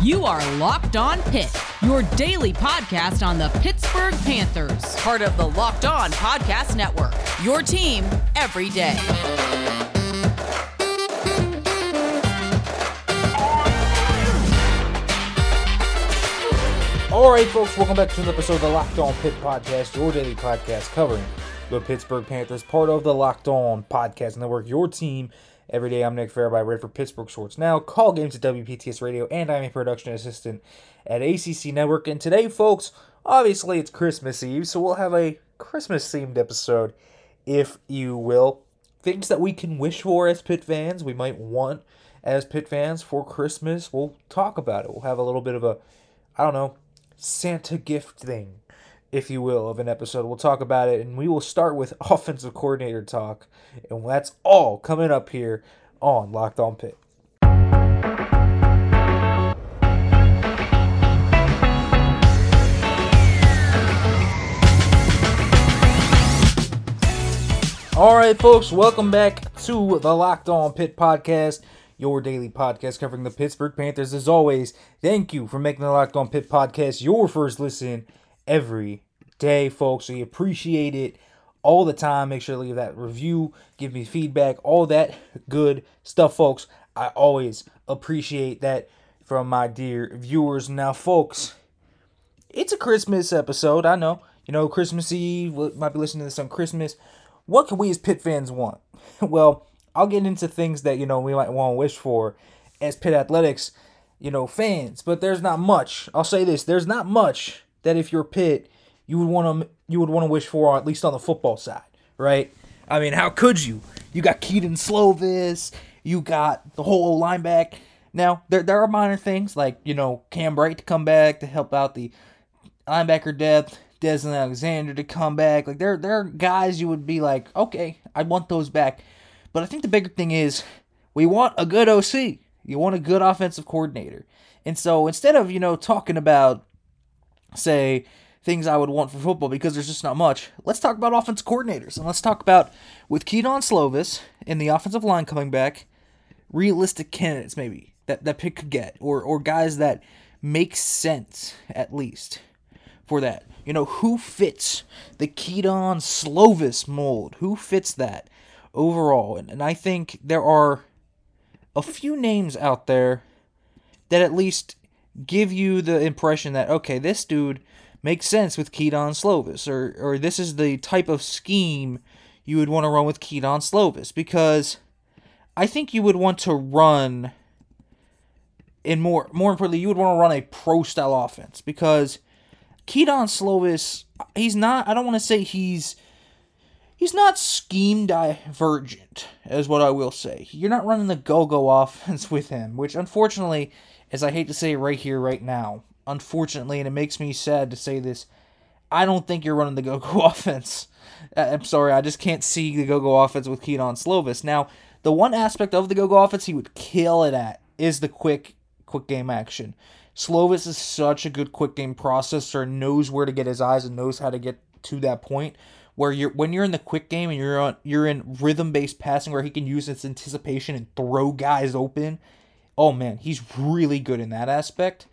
You are Locked On Pitt, your daily podcast on the Pittsburgh Panthers, part of the Locked On Podcast Network. Your team every day. All right, folks, welcome back to another episode of the Locked On Pitt Podcast, your daily podcast covering the Pittsburgh Panthers, part of the Locked On Podcast Network, your team every day. I'm Nick Farabaugh, ready for Pittsburgh Sports Now, call games at WPTS Radio, and I'm a production assistant at ACC Network. And today, folks, obviously it's Christmas Eve, so we'll have a Christmas themed episode, if you will. Things that we can wish for as Pitt fans, we might want as Pitt fans for Christmas. We'll talk about it. We'll have a little bit of a, I don't know, Santa gift thing, if you will, of an episode. We'll talk about it, and we will start with offensive coordinator talk, and that's all coming up here on Locked On Pitt. All right, folks, welcome back to the Locked On Pitt podcast, your daily podcast covering the Pittsburgh Panthers. As always, thank you for making the Locked On Pitt podcast your first listen every day, folks. We appreciate it all the time. Make sure to leave that review, give me feedback, all that good stuff, folks. I always appreciate that from my dear viewers. Now, folks, it's a Christmas episode. I know, you know, Christmas Eve. we Might be listening to this on Christmas. What can we as Pitt fans want? well, I'll get into things that you know we might want to wish for as Pitt Athletics, you know, fans. But there's not much. I'll say this: there's not much that if you're Pitt, you would want to you would want to wish for, at least on the football side, right? I mean, how could you? You got Kedon Slovis, you got the whole lineback. Now there there are minor things like you know Cam Bright to come back to help out the linebacker depth. Desmond Alexander to come back. Like there, there are guys you would be like, okay, I want those back. But I think the bigger thing is we want a good OC. You want a good offensive coordinator. And so instead of, you know, talking about, say, things I would want for football because there's just not much, let's talk about offensive coordinators. And let's talk about, with Kedon Slovis in the offensive line coming back, realistic candidates maybe that, that pick could get, or, or guys that make sense at least for that. You know, who fits the Kedon Slovis mold? Who fits that overall? And, and I think there are a few names out there that at least give you the impression that, okay, this dude makes sense with Kedon Slovis, or, or this is the type of scheme you would want to run with Kedon Slovis, because I think you would want to run, in more, more importantly, you would want to run a pro style offense, because Kedon Slovis, he's not. I don't want to say he's he's not scheme divergent, is what I will say. You're not running the go-go offense with him, which unfortunately, as I hate to say right here, right now, unfortunately, and it makes me sad to say this, I don't think you're running the go-go offense. Uh, I'm sorry, I just can't see the go-go offense with Kedon Slovis. Now, the one aspect of the go-go offense he would kill it at is the quick, quick game action. Slovis is such a good quick game processor, knows where to get his eyes and knows how to get to that point where you're when you're in the quick game and you're on you're in rhythm based passing where he can use his anticipation and throw guys open. Oh man, he's really good in that aspect.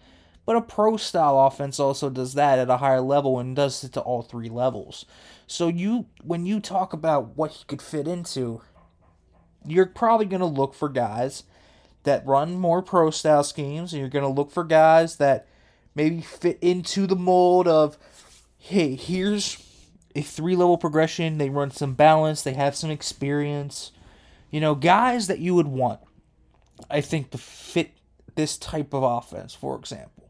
But a pro style offense also does that at a higher level and does it to all three levels. So you when you talk about what he could fit into, you're probably going to look for guys that run more pro style schemes, and you're going to look for guys that maybe fit into the mold of, hey, here's a three level progression. They run some balance, they have some experience. You know, guys that you would want, I think, to fit this type of offense, for example.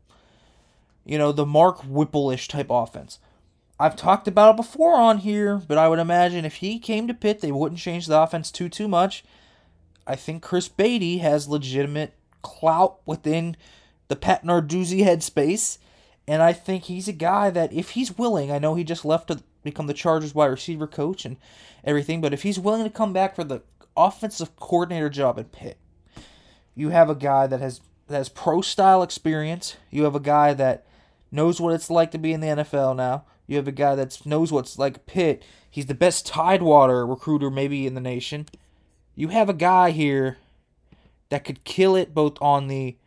You know, the Mark Whipple-ish type offense. I've talked about it before on here, but I would imagine if he came to Pitt, they wouldn't change the offense too too much. I think Chris Beatty has legitimate clout within the Pat Narduzzi headspace. And I think he's a guy that, if he's willing, I know he just left to become the Chargers wide receiver coach and everything, but if he's willing to come back for the offensive coordinator job at Pitt, you have a guy that has that has pro style experience. You have a guy that knows what it's like to be in the NFL now. You have a guy that knows what's like Pitt. He's the best Tidewater recruiter maybe in the nation you have a guy here that could kill it both on the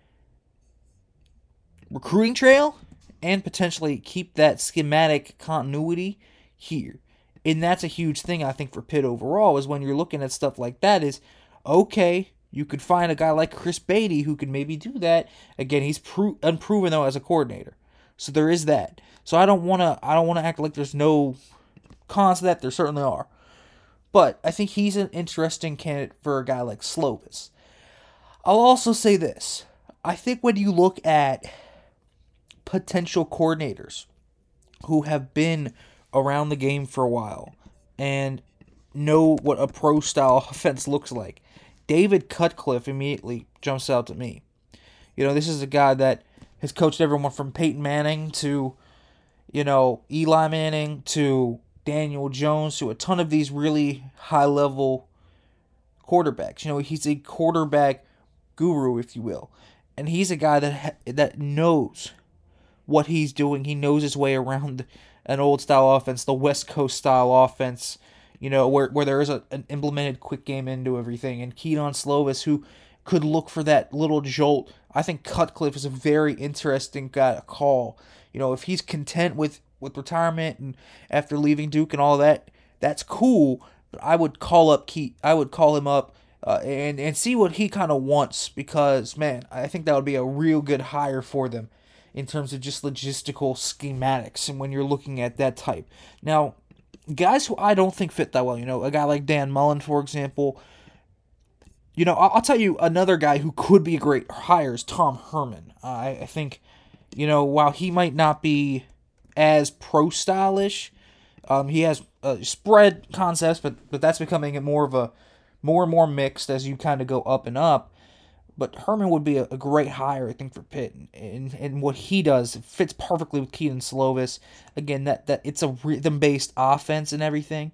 recruiting trail and potentially keep that schematic continuity here. And that's a huge thing I think for Pitt overall is when you're looking at stuff like that is okay, you could find a guy like Chris Beatty who could maybe do that. Again, he's pro- unproven though as a coordinator. So there is that. So I don't want to I don't want to act like there's no cons to that. There certainly are. But I think he's an interesting candidate for a guy like Slovis. I'll also say this. I think when you look at potential coordinators who have been around the game for a while and know what a pro style offense looks like, David Cutcliffe immediately jumps out to me. You know, this is a guy that has coached everyone from Peyton Manning to, you know, Eli Manning to Daniel Jones to a ton of these really high level quarterbacks. You know, he's a quarterback guru, if you will, and he's a guy that that knows what he's doing. He knows his way around an old style offense, the West Coast style offense. You know, where where there is a, an implemented quick game into everything, and Kedon Slovis, who could look for that little jolt. I think Cutcliffe is a very interesting guy to call. You know, if he's content with with retirement and after leaving Duke and all that, that's cool. But I would call up Key. I would call him up uh, and and see what he kind of wants because man, I think that would be a real good hire for them in terms of just logistical schematics and when you're looking at that type. Now, guys who I don't think fit that well, you know, a guy like Dan Mullen, for example. You know, I'll, tell you another guy who could be a great hire is Tom Herman. I, I think, you know, while he might not be as pro stylish. Um, he has uh, spread concepts, but but that's becoming more of a more and more mixed as you kind of go up and up. But Herman would be a, a great hire, I think, for Pitt, and, and, what he does fits perfectly with Kedon Slovis. Again, that that it's a rhythm based offense and everything.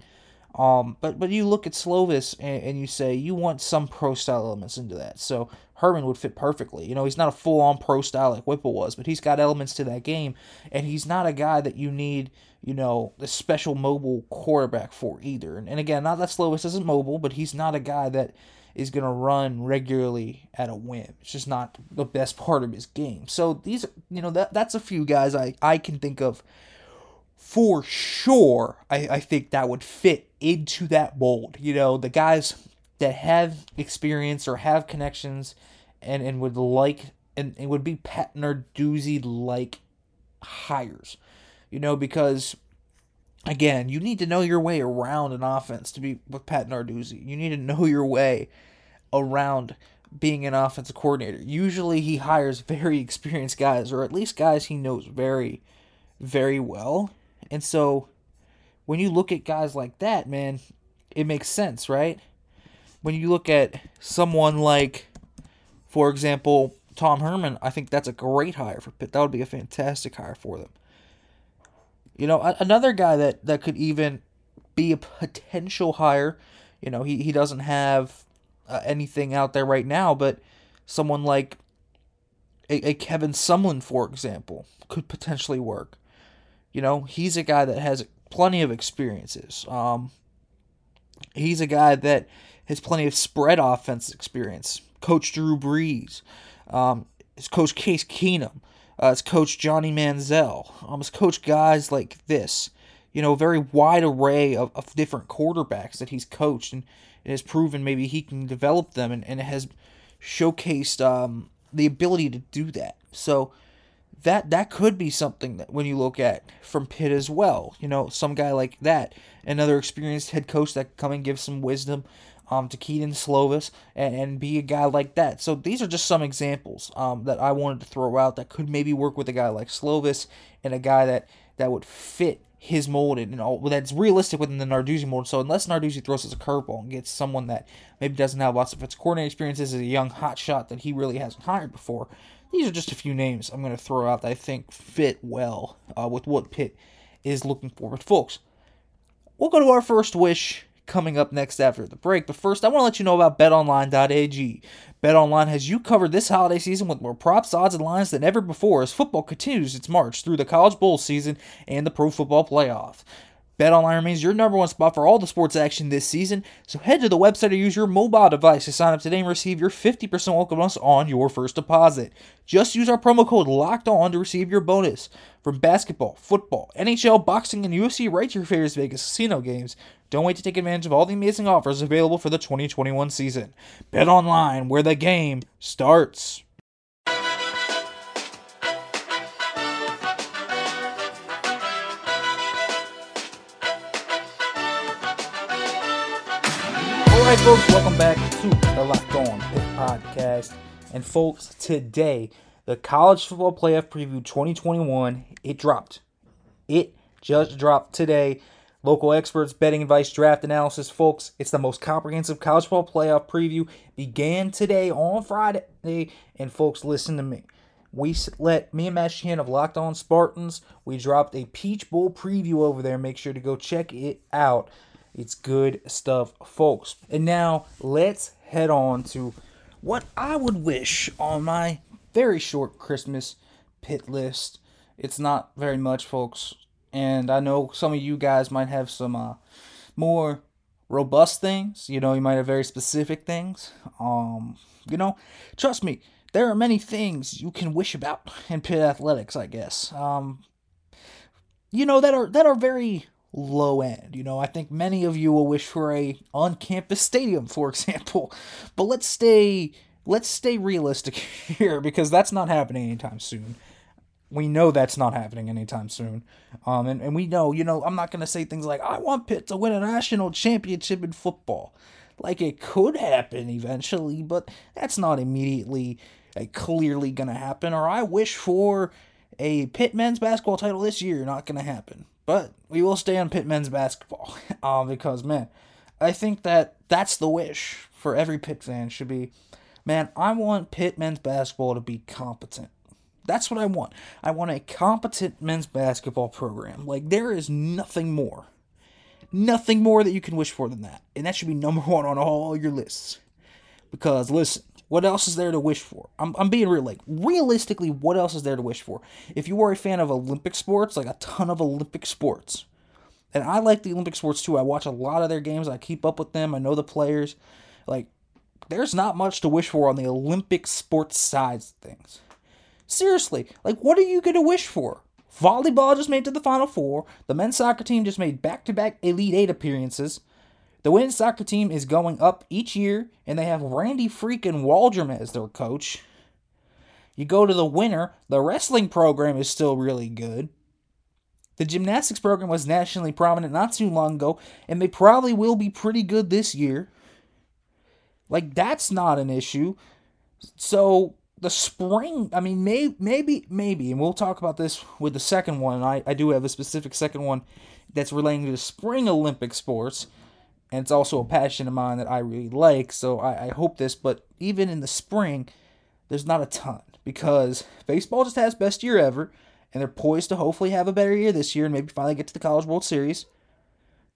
Um, but but you look at Slovis and, and you say you want some pro style elements into that. So Herman would fit perfectly. You know, he's not a full on pro style like Whipple was, but he's got elements to that game, and he's not a guy that you need, you know, a special mobile quarterback for either. And, and again, not that Slovis isn't mobile, but he's not a guy that is going to run regularly at a whim. It's just not the best part of his game. So these, you know, that that's a few guys I I can think of for sure. I I think that would fit into that mold. You know, the guys that have experience or have connections and, and would like and it would be Pat Doozy like hires. You know, because again, you need to know your way around an offense to be with Pat Narduzzi. You need to know your way around being an offensive coordinator. Usually he hires very experienced guys, or at least guys he knows very, very well. And so when you look at guys like that, man, it makes sense, right? When you look at someone like, for example, Tom Herman, I think that's a great hire for Pitt. That would be a fantastic hire for them. You know, another guy that, that could even be a potential hire, you know, he, he doesn't have uh, anything out there right now, but someone like a, a Kevin Sumlin, for example, could potentially work. You know, he's a guy that has plenty of experiences. Um, he's a guy that has plenty of spread offense experience. Coach Drew Brees, um, his coach Case Keenum, uh, his coach Johnny Manziel, um, his coach guys like this. You know, a very wide array of, of different quarterbacks that he's coached and, and has proven maybe he can develop them and, and has showcased um, the ability to do that. So, that that could be something that when you look at from Pitt as well. You know, some guy like that, another experienced head coach that come and give some wisdom um, to Kedon Slovis and, and be a guy like that. So these are just some examples um, that I wanted to throw out that could maybe work with a guy like Slovis and a guy that, that would fit his mold and all that's realistic within the Narduzzi mold. So unless Narduzzi throws us a curveball and gets someone that maybe doesn't have lots of its coordinating experiences as a young hot shot that he really hasn't hired before, these are just a few names I'm going to throw out that I think fit well uh, with what Pitt is looking for. But, folks, we'll go to our first wish coming up next after the break. But first, I want to let you know about betonline.ag. BetOnline has you covered this holiday season with more props, odds, and lines than ever before as football continues its march through the College Bowl season and the Pro Football Playoff. BetOnline remains your number one spot for all the sports action this season, so head to the website or use your mobile device to sign up today and receive your 50% welcome bonus on your first deposit. Just use our promo code LOCKED ON to receive your bonus. From basketball, football, NHL, boxing, and UFC right to your favorite Vegas casino games, don't wait to take advantage of all the amazing offers available for the 2021 season. Bet online, where the game starts. Folks, welcome back to the Locked On Pitt Podcast. And, folks, today, the College Football Playoff Preview 2021, it dropped. It just dropped today. Local experts, betting advice, draft analysis, folks. It's the most comprehensive college football playoff preview. Began today on Friday. And, folks, listen to me. We let me and Matt Sheehan of Locked On Spartans. We dropped a Peach Bowl preview over there. Make sure to go check it out. It's good stuff, folks. And now let's head on to what I would wish on my very short Christmas Pitt list. It's not very much, folks. And I know some of you guys might have some uh, more robust things. You know, you might have very specific things. Um, you know, trust me, there are many things you can wish about in Pitt athletics. I guess. Um, you know that are that are very low end. You know, I think many of you will wish for a on-campus stadium, for example. But let's stay let's stay realistic here because that's not happening anytime soon. We know that's not happening anytime soon. Um, and, and we know, you know, I'm not going to say things like, I want Pitt to win a national championship in football. Like it could happen eventually, but that's not immediately like, clearly going to happen. Or I wish for a Pitt men's basketball title this year, not going to happen. But we will stay on Pitt men's basketball uh, because, man, I think that that's the wish for every Pitt fan should be, man, I want Pitt men's basketball to be competent. That's what I want. I want a competent men's basketball program. Like, there is nothing more. Nothing more that you can wish for than that. And that should be number one on all your lists. Because, listen, what else is there to wish for? I'm, I'm being real. Like, realistically, what else is there to wish for? If you are a fan of Olympic sports, like a ton of Olympic sports, and I like the Olympic sports too. I watch a lot of their games. I keep up with them. I know the players. Like, there's not much to wish for on the Olympic sports sides of things. Seriously, like, what are you going to wish for? Volleyball just made to the Final Four. The men's soccer team just made back to back Elite Eight appearances. The women's soccer team is going up each year, and they have Randy freaking Waldrum as their coach. You go to the winter, the wrestling program is still really good. The gymnastics program was nationally prominent not too long ago, and they probably will be pretty good this year. Like, that's not an issue. So, the spring, I mean, may, maybe, maybe, and we'll talk about this with the second one. I, I do have a specific second one that's relating to the spring Olympic sports and it's also a passion of mine that I really like. So I, I hope this, but even in the spring, there's not a ton because baseball just has best year ever, and they're poised to hopefully have a better year this year and maybe finally get to the College World Series.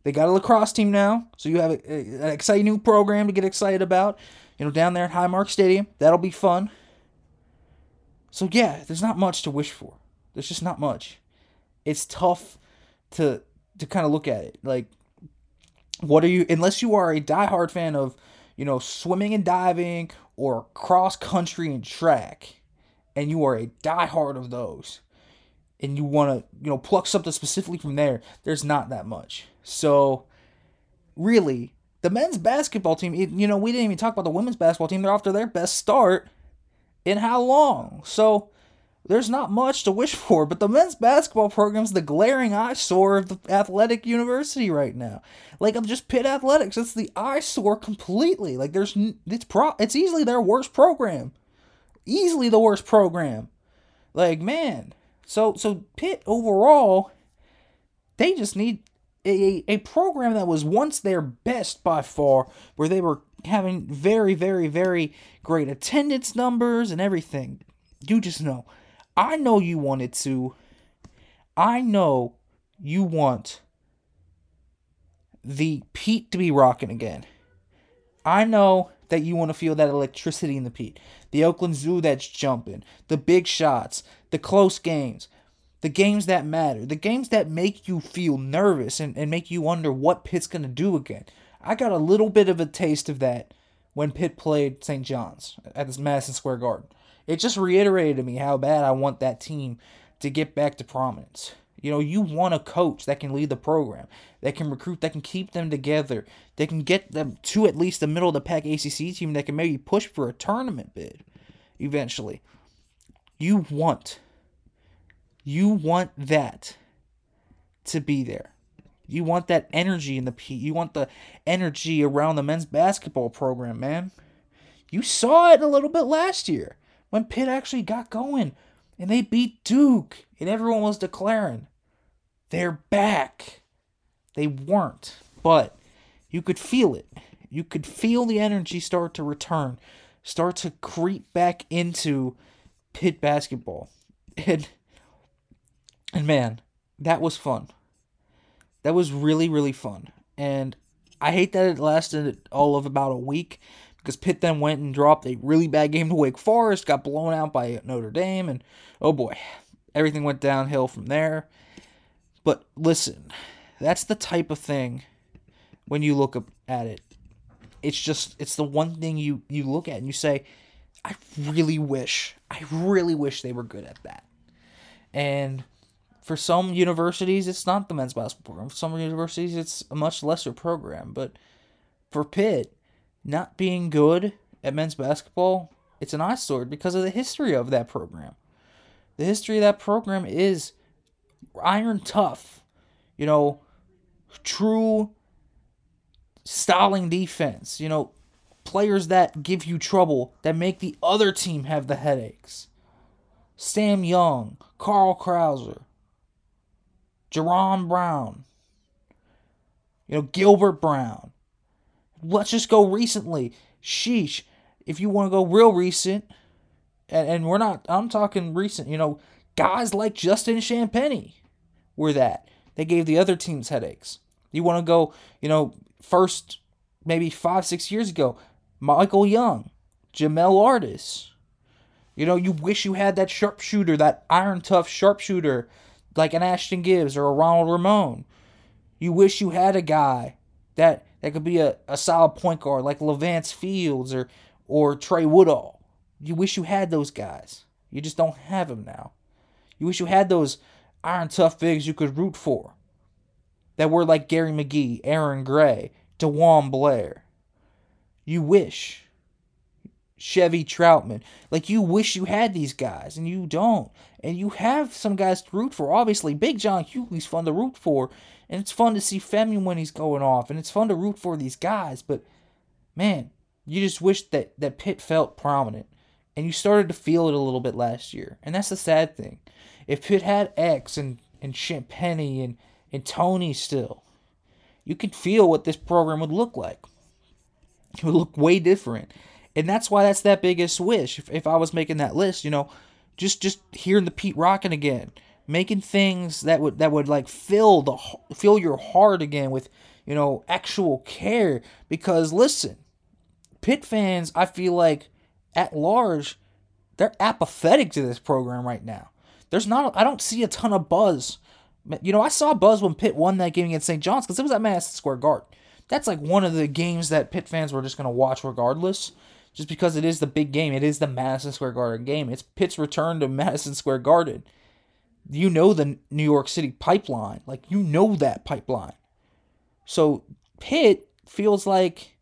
They got a lacrosse team now, so you have a, a, an exciting new program to get excited about. You know, down there at Highmark Stadium, that'll be fun. So yeah, there's not much to wish for. There's just not much. It's tough to to kind of look at it. Like what are you unless you are a diehard fan of you know swimming and diving or cross country and track and you are a diehard of those and you want to you know pluck something specifically from there there's not that much. So really the men's basketball team you know we didn't even talk about the women's basketball team. They're off to their best start in how long? So there's not much to wish for, but the men's basketball program's the glaring eyesore of the athletic university right now. Like I'm just Pitt Athletics, it's the eyesore completely. Like there's it's pro it's easily their worst program, easily the worst program. Like man, so so Pitt overall, they just need a, a program that was once their best by far, where they were having very very very great attendance numbers and everything. You just know I know you wanted to. I know you want the Pete to be rocking again. I know that you want to feel that electricity in the Pete. The Oakland Zoo that's jumping, the big shots, the close games. the games that matter, the games that make you feel nervous and, and make you wonder what Pitt's going to do again. I got a little bit of a taste of that when Pitt played St. John's at this Madison Square Garden. It just reiterated to me how bad I want that team to get back to prominence. You know, you want a coach that can lead the program, that can recruit, that can keep them together, that can get them to at least the middle of the pack ACC team that can maybe push for a tournament bid eventually. You want you want that to be there. You want that energy in the P. You want the energy around the men's basketball program, man. You saw it a little bit last year when Pitt actually got going and they beat Duke and everyone was declaring they're back. They weren't, but you could feel it. You could feel the energy start to return, start to creep back into Pitt basketball. And and man, that was fun. That was really, really fun. And I hate that it lasted all of about a week because Pitt then went and dropped a really bad game to Wake Forest, got blown out by Notre Dame, and oh boy, everything went downhill from there. But listen, that's the type of thing when you look at it. It's just it's the one thing you you look at and you say, I really wish, I really wish they were good at that. And for some universities, it's not the men's basketball program. For some universities, it's a much lesser program. But for Pitt, not being good at men's basketball, it's an eyesore because of the history of that program. The history of that program is iron tough, you know, true styling defense, you know, players that give you trouble, that make the other team have the headaches. Sam Young, Carl Krauser, Jerron Brown, you know, Gilbert Brown. Let's just go recently. Sheesh. If you want to go real recent, and, and we're not, I'm talking recent, you know, guys like Justin Champagnie were that. They gave the other teams headaches. You want to go, you know, first maybe five, six years ago, Michael Young, Jamel Artis. You know, you wish you had that sharpshooter, that iron tough sharpshooter like an Ashton Gibbs or a Ronald Ramon. You wish you had a guy that that could be a, a solid point guard like Levance Fields or or Trey Woodall. You wish you had those guys. You just don't have them now. You wish you had those iron tough bigs you could root for. That were like Gary McGhee, Aaron Gray, DeJuan Blair. You wish. Chevy Troutman. Like you wish you had these guys, and you don't. And you have some guys to root for. Obviously, Big John Hugley's fun to root for, and it's fun to see Femi when he's going off, and it's fun to root for these guys. But man, you just wish that that Pitt felt prominent, and you started to feel it a little bit last year, and that's the sad thing. If Pitt had X and and Champagnie and and Tony still, you could feel what this program would look like. It would look way different and that's why that's that biggest wish. If, if I was making that list, you know, just just hearing the Pete rocking again, making things that would that would like fill the fill your heart again with you know actual care. Because listen, Pitt fans, I feel like at large, they're apathetic to this program right now. There's not, I don't see a ton of buzz. You know, I saw buzz when Pitt won that game against St. John's because it was at Madison Square Garden. That's like one of the games that Pitt fans were just going to watch regardless just because it is the big game. It is the Madison Square Garden game. It's Pitt's return to Madison Square Garden. You know the New York City pipeline. Like, you know that pipeline. So, Pitt feels like,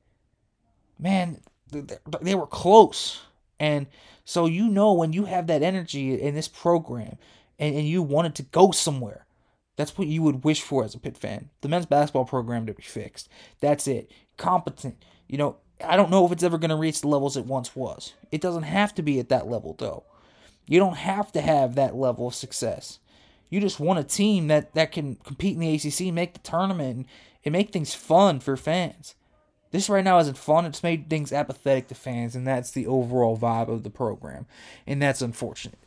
man, they were close. And so, you know, when you have that energy in this program and, and you wanted to go somewhere, that's what you would wish for as a Pitt fan. The men's basketball program to be fixed. That's it. Competent. You know, I don't know if it's ever going to reach the levels it once was. It doesn't have to be at that level, though. You don't have to have that level of success. You just want a team that, that can compete in the ACC, make the tournament, and, and make things fun for fans. This right now isn't fun. It's made things apathetic to fans, and that's the overall vibe of the program. And that's unfortunate.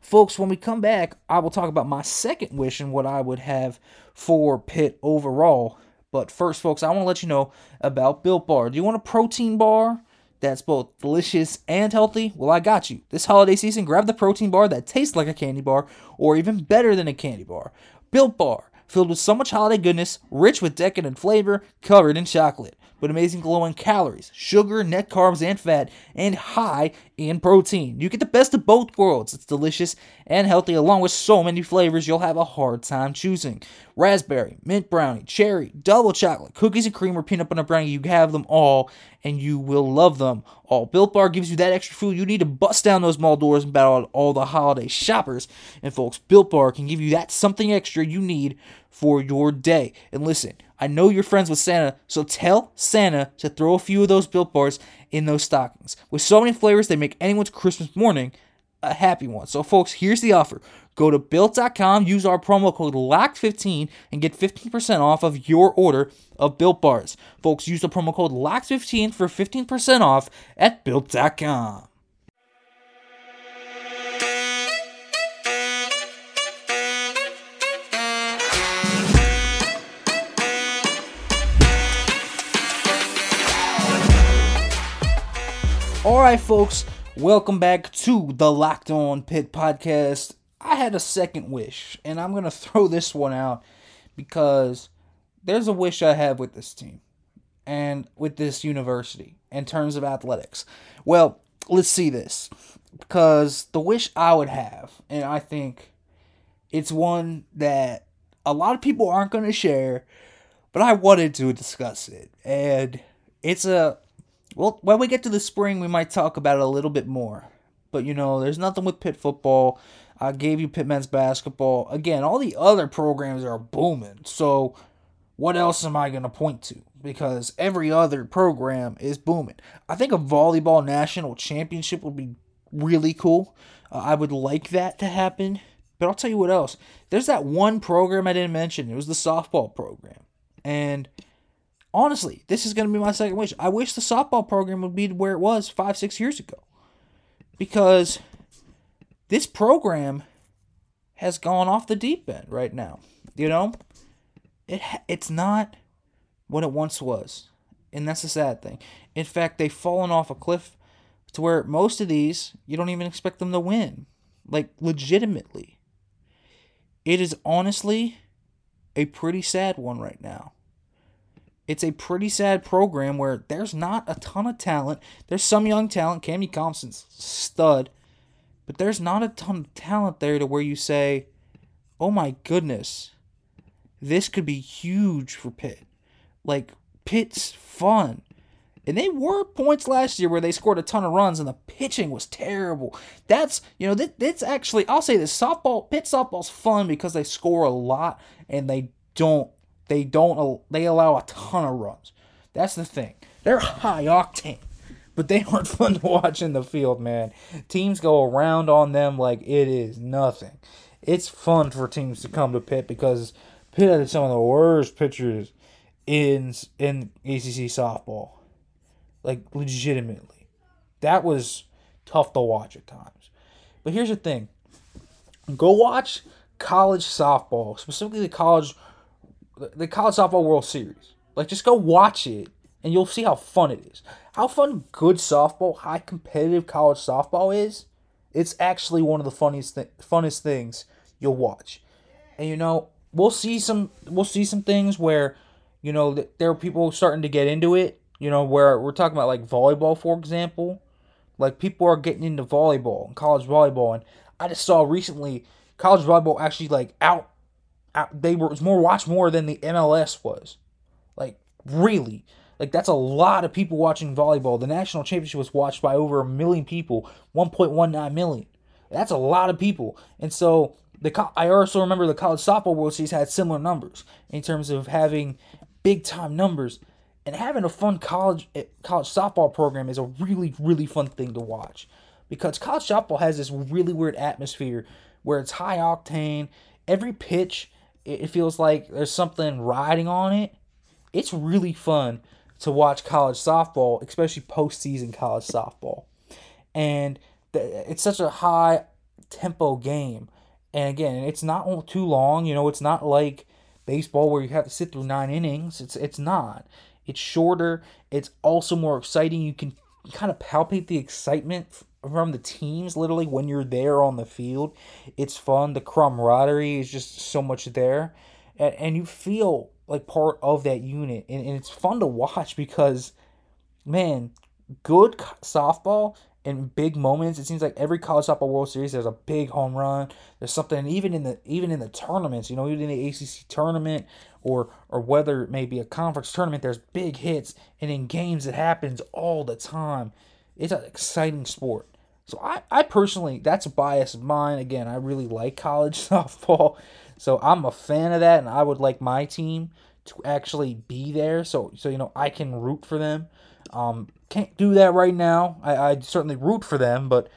Folks, when we come back, I will talk about my second wish and what I would have for Pitt overall. But first, folks, I want to let you know about Built Bar. Do you want a protein bar that's both delicious and healthy? Well, I got you. This holiday season, grab the protein bar that tastes like a candy bar, or even better than a candy bar. Built Bar, filled with so much holiday goodness, rich with decadent flavor, covered in chocolate but amazing low in calories, sugar, net carbs, and fat, and high in protein. You get the best of both worlds. It's delicious and healthy, along with so many flavors you'll have a hard time choosing. Raspberry, mint brownie, cherry, double chocolate, cookies and cream, or peanut butter brownie. You have them all, and you will love them all. Built Bar gives you that extra fuel you need to bust down those mall doors and battle out all the holiday shoppers. And folks, Built Bar can give you that something extra you need for your day. And listen, I know you're friends with Santa, so tell Santa to throw a few of those Built Bars in those stockings. With so many flavors, they make anyone's Christmas morning a happy one. So, folks, here's the offer. Go to built.com, use our promo code LOCK15 and get 15% off of your order of Built Bars. Folks, use the promo code LOCK15 for 15% off at built.com. All right, folks, welcome back to the Locked On Pitt podcast. I had a second wish, and I'm going to throw this one out because there's a wish I have with this team and with this university in terms of athletics. Well, let's see this because the wish I would have, and I think it's one that a lot of people aren't going to share, but I wanted to discuss it. And it's a well, when we get to the spring, we might talk about it a little bit more. But you know, there's nothing with Pitt football. I gave you Pitt men's basketball. Again, all the other programs are booming. So, what else am I going to point to? Because every other program is booming. I think a volleyball national championship would be really cool. Uh, I would like that to happen. But I'll tell you what else. There's that one program I didn't mention. It was the softball program. And honestly, this is going to be my second wish. I wish the softball program would be where it was five, six years ago. Because this program has gone off the deep end right now. You know, it it's not what it once was, and that's the sad thing. In fact, they've fallen off a cliff to where most of these you don't even expect them to win, like legitimately. It is honestly a pretty sad one right now it's a pretty sad program where there's not a ton of talent. There's some young talent. Cammy Thompson's stud, but there's not a ton of talent there to where you say, "Oh my goodness, this could be huge for Pitt." Like Pitt's fun. And they were points last year where they scored a ton of runs and the pitching was terrible. That's, you know, that, that's actually, I'll say this softball, Pitt softball's fun because they score a lot and they don't they don't they allow a ton of runs. That's the thing. They're high octane, but they aren't fun to watch in the field, man. Teams go around on them like it is nothing. It's fun for teams to come to Pitt because Pitt had some of the worst pitchers in in ACC softball, like legitimately. That was tough to watch at times. But here's the thing: go watch college softball, specifically the college the college softball World Series. Like, just go watch it, and you'll see how fun it is. How fun good softball, high competitive college softball is. It's actually one of the funniest, th- funnest things you'll watch. And you know, we'll see some, we'll see some things where, you know, that there are people starting to get into it. You know, where we're talking about like volleyball, for example. Like people are getting into volleyball and college volleyball, and I just saw recently college volleyball actually like out they were more watched more than the MLS was. Like really, like that's a lot of people watching volleyball. The national championship was watched by over a million people, 1.19 million. That's a lot of people. And so the I also remember the college softball World Series had similar numbers in terms of having big time numbers and having a fun college eh, college softball program is a really really fun thing to watch because college softball has this really weird atmosphere where it's high octane. Every pitch it feels like there's something riding on it. It's really fun to watch college softball, especially postseason college softball. And it's such a high tempo game. And again, it's not too long. You know, it's not like baseball where you have to sit through nine innings. It's it's not. It's shorter. It's also more exciting. You can kind of palpate the excitement from the teams literally when you're there on the field. It's fun. The camaraderie is just so much there. And, and you feel like part of that unit. And, and it's fun to watch because, man, good softball in big moments. It seems like every college softball World Series there's a big home run. There's something even in the even in the tournaments, you know, even in the ACC tournament or or whether it may be a conference tournament, there's big hits and in games it happens all the time. It's an exciting sport. So I, I personally that's a bias of mine. Again, I really like college softball. So I'm a fan of that and I would like my team to actually be there so so you know I can root for them. Um, can't do that right now. I, I certainly root for them, but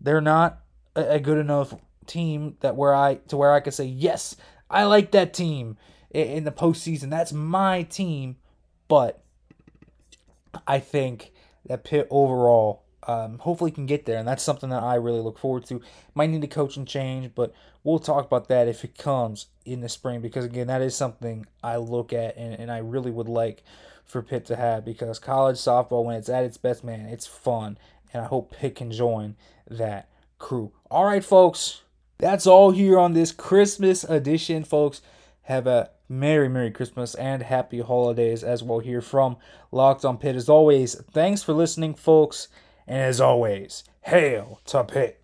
they're not a, a good enough team that where I to where I could say yes, I like that team in, in the postseason. That's my team, but I think that Pitt overall um, hopefully can get there, and that's something that I really look forward to. Might need a coaching change, but we'll talk about that if it comes in the spring because again, that is something I look at and, and I really would like for Pitt to have because college softball, when it's at its best, man, it's fun. And I hope Pitt can join that crew. All right, folks, that's all here on this Christmas edition, folks. Have a Merry, Merry Christmas and Happy Holidays as well here from Locked on Pitt. As always, thanks for listening, folks. And as always, hail to Pitt.